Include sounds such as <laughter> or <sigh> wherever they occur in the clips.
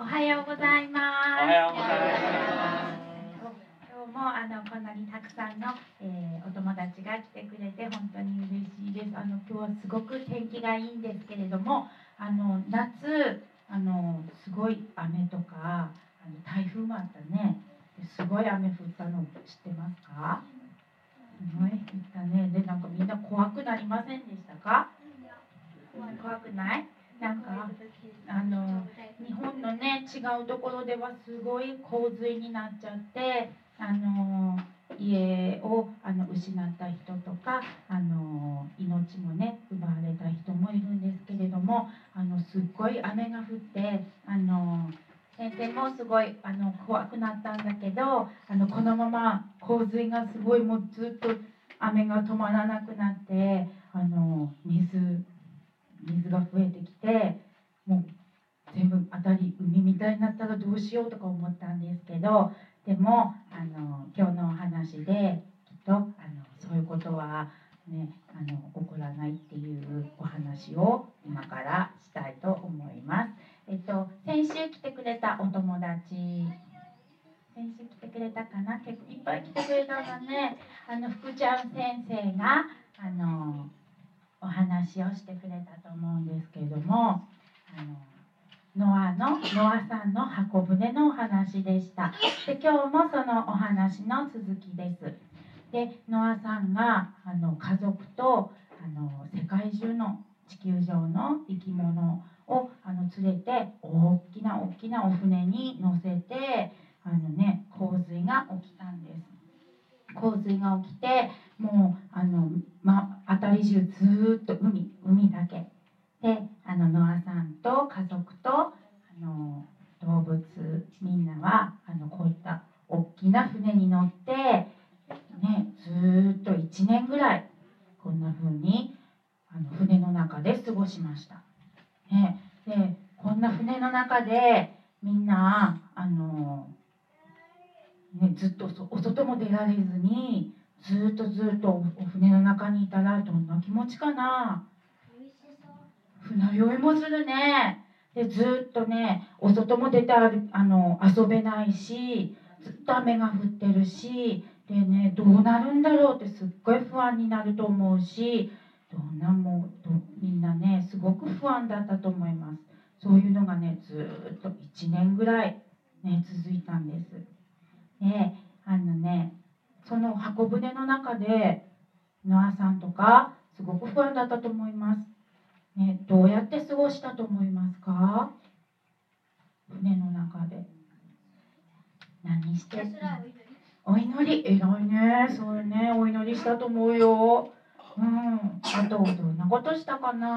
おはようございます。おはようございます今日もあのこんなにたくさんの、えーお友達が来てくれて本当に嬉しいです。あの今日はすごく天気がいいんですけれども、あの夏あのすごい雨とかあの台風もあったね。ですごい雨降ったの知ってますか？すごい降ったね。でなんかみんな怖くなりませんでしたか？怖くない？なんかあの日本のね違うところではすごい洪水になっちゃってあの家をあの失った人とかあの命もね奪われた人もいるんですけれどもあのすっごい雨が降ってあの先生もすごいあの怖くなったんだけどあのこのまま洪水がすごいもうずっと雨が止まらなくなってあの水水が増えてきてもう全部当たり海みたいになったらどうしようとか思ったんですけどでもあの今日のお話できっとあのそういうことは、ね、あの起こらないっていうお話を今からしたいと思います。えっと、先週来てくれたお友達。先週来てくれたかな？結構いっぱい来てくれたのね。あの福ちゃん先生があのお話をしてくれたと思うんですけれどもあのノアのノアさんの箱舟のお話でした。で今日もそのお話の続きです。でノアさんがあの家族とあの世界中の地球上の生き物をあの連れて大きな大きなお船に乗せてあのね洪水が起きたんです。洪水が起きてもうあの、ま、辺り中ずっと海海だけ。であのノアさんと家族とあの動物みんなはあのこういった大きな船に乗って、ね、ずっと1年ぐらいこんな風にあの船の中で過ごしました。ね、でこんな船の中でみんなあの、ね、ずっとお外も出られずにずっとずっとお船の中にいたらどんな気持ちかな？船酔いもするね。でずっとねお外も出てあの遊べないしずっと雨が降ってるしでねどうなるんだろうってすっごい不安になると思うしどんなもうみんなねすごく不安だったと思います。そういうのがねずっと1年ぐらいね続いたんです。であのねその箱舟の中でノアさんとかすごく不安だったと思います。ね、どうやって過ごしたと思いますか？船の中で。何してたお祈り。偉いね。そうね。お祈りしたと思うよ。うん。あとどんなことしたかな？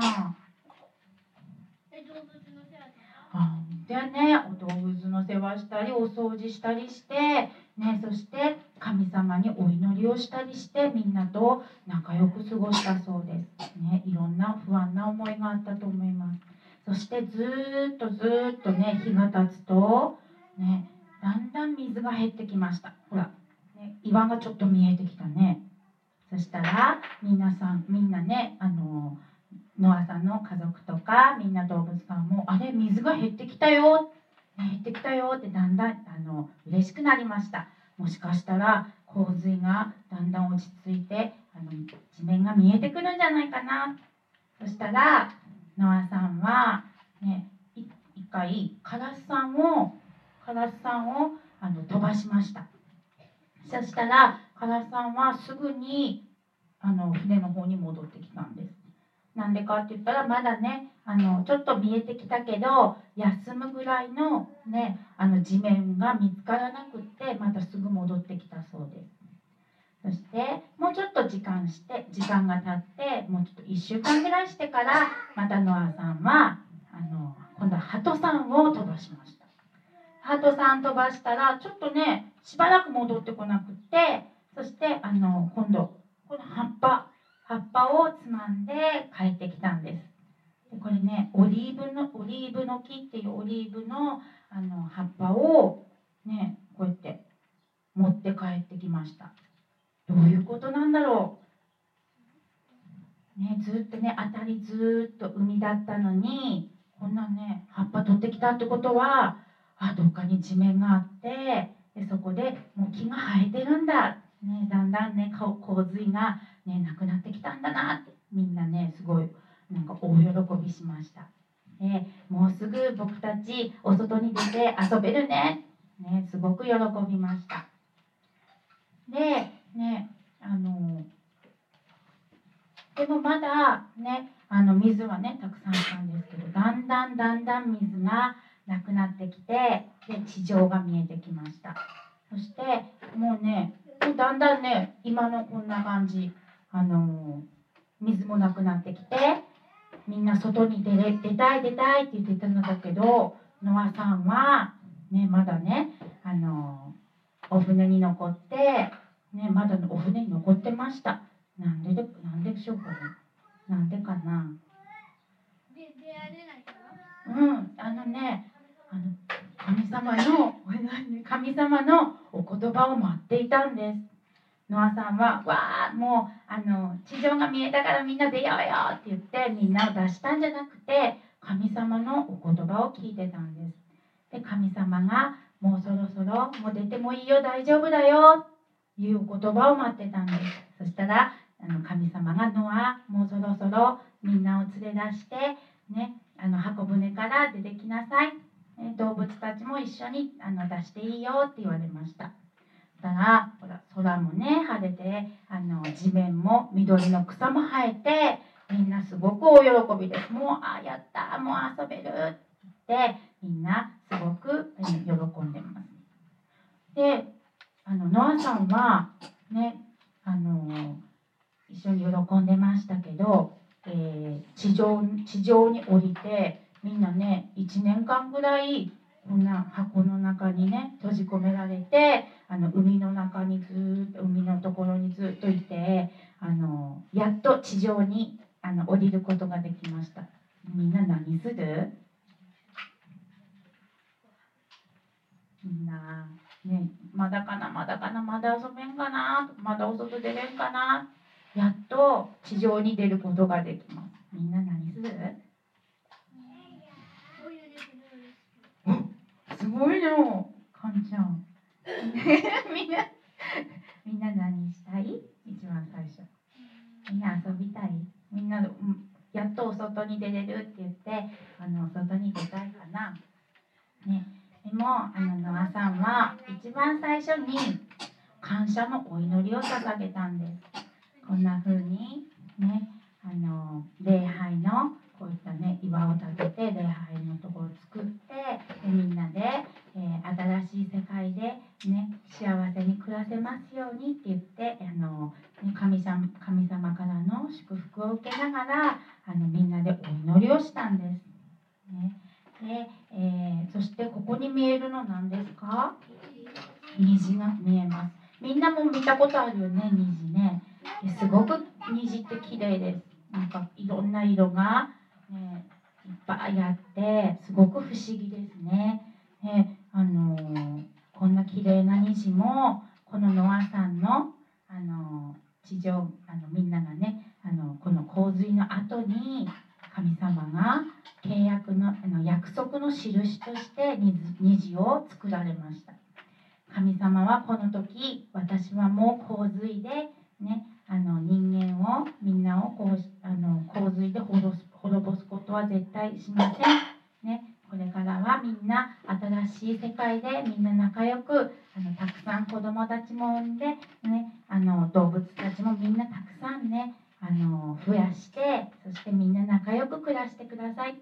あでねお動物の世話したりお掃除したりしてねそして神様にお祈りをしたりしてみんなと仲良く過ごしたそうですな不安な思いがあったと思います。そしてずっとずっとね日が経つとねだんだん水が減ってきました。ほら、ね、岩がちょっと見えてきたね。そしたら皆さんみんなねあのノアさんの家族とかみんな動物さんもあれ水が減ってきたよ、減ってきたよ。ってだんだんあの嬉しくなりました。もしかしたら洪水がだんだん落ち着いてあの地面が見えてくるんじゃないかな。そしたらノアさんは、ね、一回カラスさんをカラスさんをあの飛ばしました。そしたらカラスさんはすぐにあの船の方に戻ってきたんです。なんでかって言ったらまだねあのちょっと見えてきたけど休むぐらいの,、ね、あの地面が見つからなくってまたすぐ戻ってきたそうです。そしてもうちょっと時間して時間が経ってもうちょっと1週間ぐらいしてからまたノアさんはあの今度はハトさんを飛ばしました。ハトさん飛ばしたらちょっとねしばらく戻ってこなくってそしてあの今度この葉っぱ葉っぱをつまんで帰ってきたんです。でこれねオリーブのオリーブの木っていうオリーブのあの葉っぱをねこうやって持って帰ってきました。どういうことなんだろうねずっとね当たりずっと海だったのにこんなね葉っぱ取ってきたってことはあどっかに地面があってでそこでもう木が生えてるんだ、ね、だんだんね洪水が、ね、なくなってきたんだなってみんなねすごいなんか大喜びしました。ね、もうすぐ僕たちお外に出て遊べるね。ね、すごく喜びました。で、ね、あの、でもまだね、あの水はね、たくさんあったんですけど、だんだんだんだん水がなくなってきて、で、地上が見えてきました。そして、もうね、だんだんね、今のこんな感じ、あの、水もなくなってきて、みんな外に出れ出たい出たいって言ってたのだけどノアさんは、ね、まだねあのお船に残って、ね、まだお船に残ってました。なんででなんでしょうかね。なんでかな。うんあのねあの神様の <laughs> 神様のお言葉を待っていたんです。ノアさんは「わあもうあの地上が見えたからみんな出ようよ」って言ってみんなを出したんじゃなくて神様のお言葉を聞いてたんです。で神様が「もうそろそろもう出てもいいよ大丈夫だよ」いう言葉を待ってたんです。そしたらあの神様が「ノアもうそろそろみんなを連れ出してねあの箱舟から出てきなさい」動物たちも一緒にあの出していいよって言われました。たらほら空もね晴れてあの地面も緑の草も生えてみんなすごく大喜びですもうあやったもう遊べるってみんなすごく喜んでますであのノアさんはねあの一緒に喜んでましたけど、えー、地上地上に降りてみんなね1年間ぐらいこんな箱の中にね閉じ込められてあの海の中にずっと海のところにずっといてあのやっと地上にあの降りることができました。みんな何する？みんなねまだかなまだかなまだ遊べんかなまだお外出れんかな。やっと地上に出ることができます。みんな何する？すごいの。かんちゃん。みんなみんな何したい？一番最初。みんな遊びたい？みんなやっとお外に出れるって言ってあの外に出たいかな。もあのノアさんは一番最初に感謝のお祈りを捧げたんですこんな風にねあの礼拝のこういったね岩を建てて礼拝のところを作ってでみんなで、えー、新しい世界でね幸せに暮らせますようにって言ってあの、ね、神様神様からの祝福を受けながらあのみんなでお祈りをしたんです。ねでえー、そしてここに見えるの何ですか？虹が見えます。みんなも見たことあるよね虹ね。すごく虹って綺麗です。なんかいろんな色がね、いっぱいあってすごく不思議ですね。ねあのこんな綺麗な虹もこのノアさんのあの地上あのみんながねあのこの洪水の後に神様が契約のあの約束の印として虹を作られました。神様はこの時私はもう洪水でねあの人間をみんなをこうあの洪水で滅ぼすことは絶対しません、ね、これからはみんな新しい世界でみんな仲良くあのたくさん子供たちも産んで、ね、あの動物たちもみんなたくさんねあの増やしてそしてみんな仲良く暮らしてください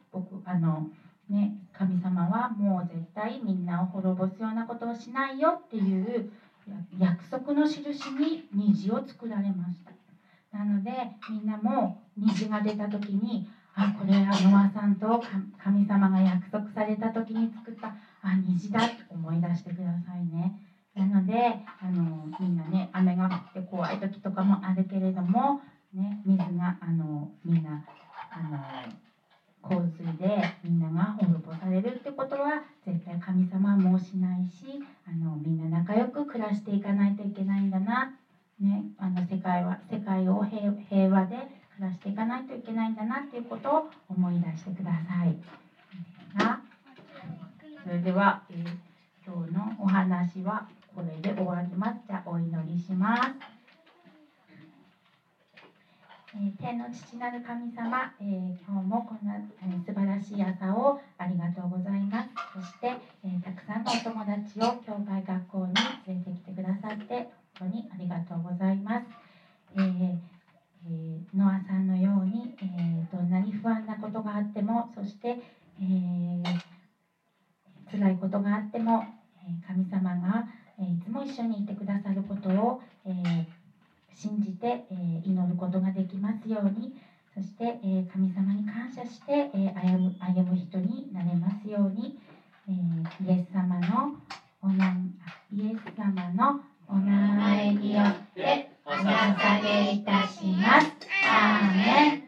ね神様はもう絶対みんなを滅ぼすようなことをしないよっていう約束の印に虹を作られました。なのでみんなも虹が出た時にあこれはノアさんと神様が約束された時に作ったあ虹だって思い出してくださいね。なのであのみんなね雨が降って怖い時とかもあるけれども、ね、水があのみんなあの洪水でみんなが滅ぼされるってことは絶対神様はもうしないしあのみんな仲良く暮らしていかないといけないんだな、ね、あの世界は世界を平和で暮らしていかないといけないんだなっていうことを思い出してください。それでは、えー今日のお話はこれで終わります。じゃあお祈りします。えー天の父なる神様、えー今日もこんな、えー素晴らしい朝をありがとうございます。そして、えーたくさんのお友達を教会学校に連れてきてくださって一緒にいてくださることを、えー、信じて、えー、祈ることができますように。そして、え神様に感謝して、え歩む歩む人になれますように、えイエス様のおなイエス様のお名前によってお捧げいたします。アーメン。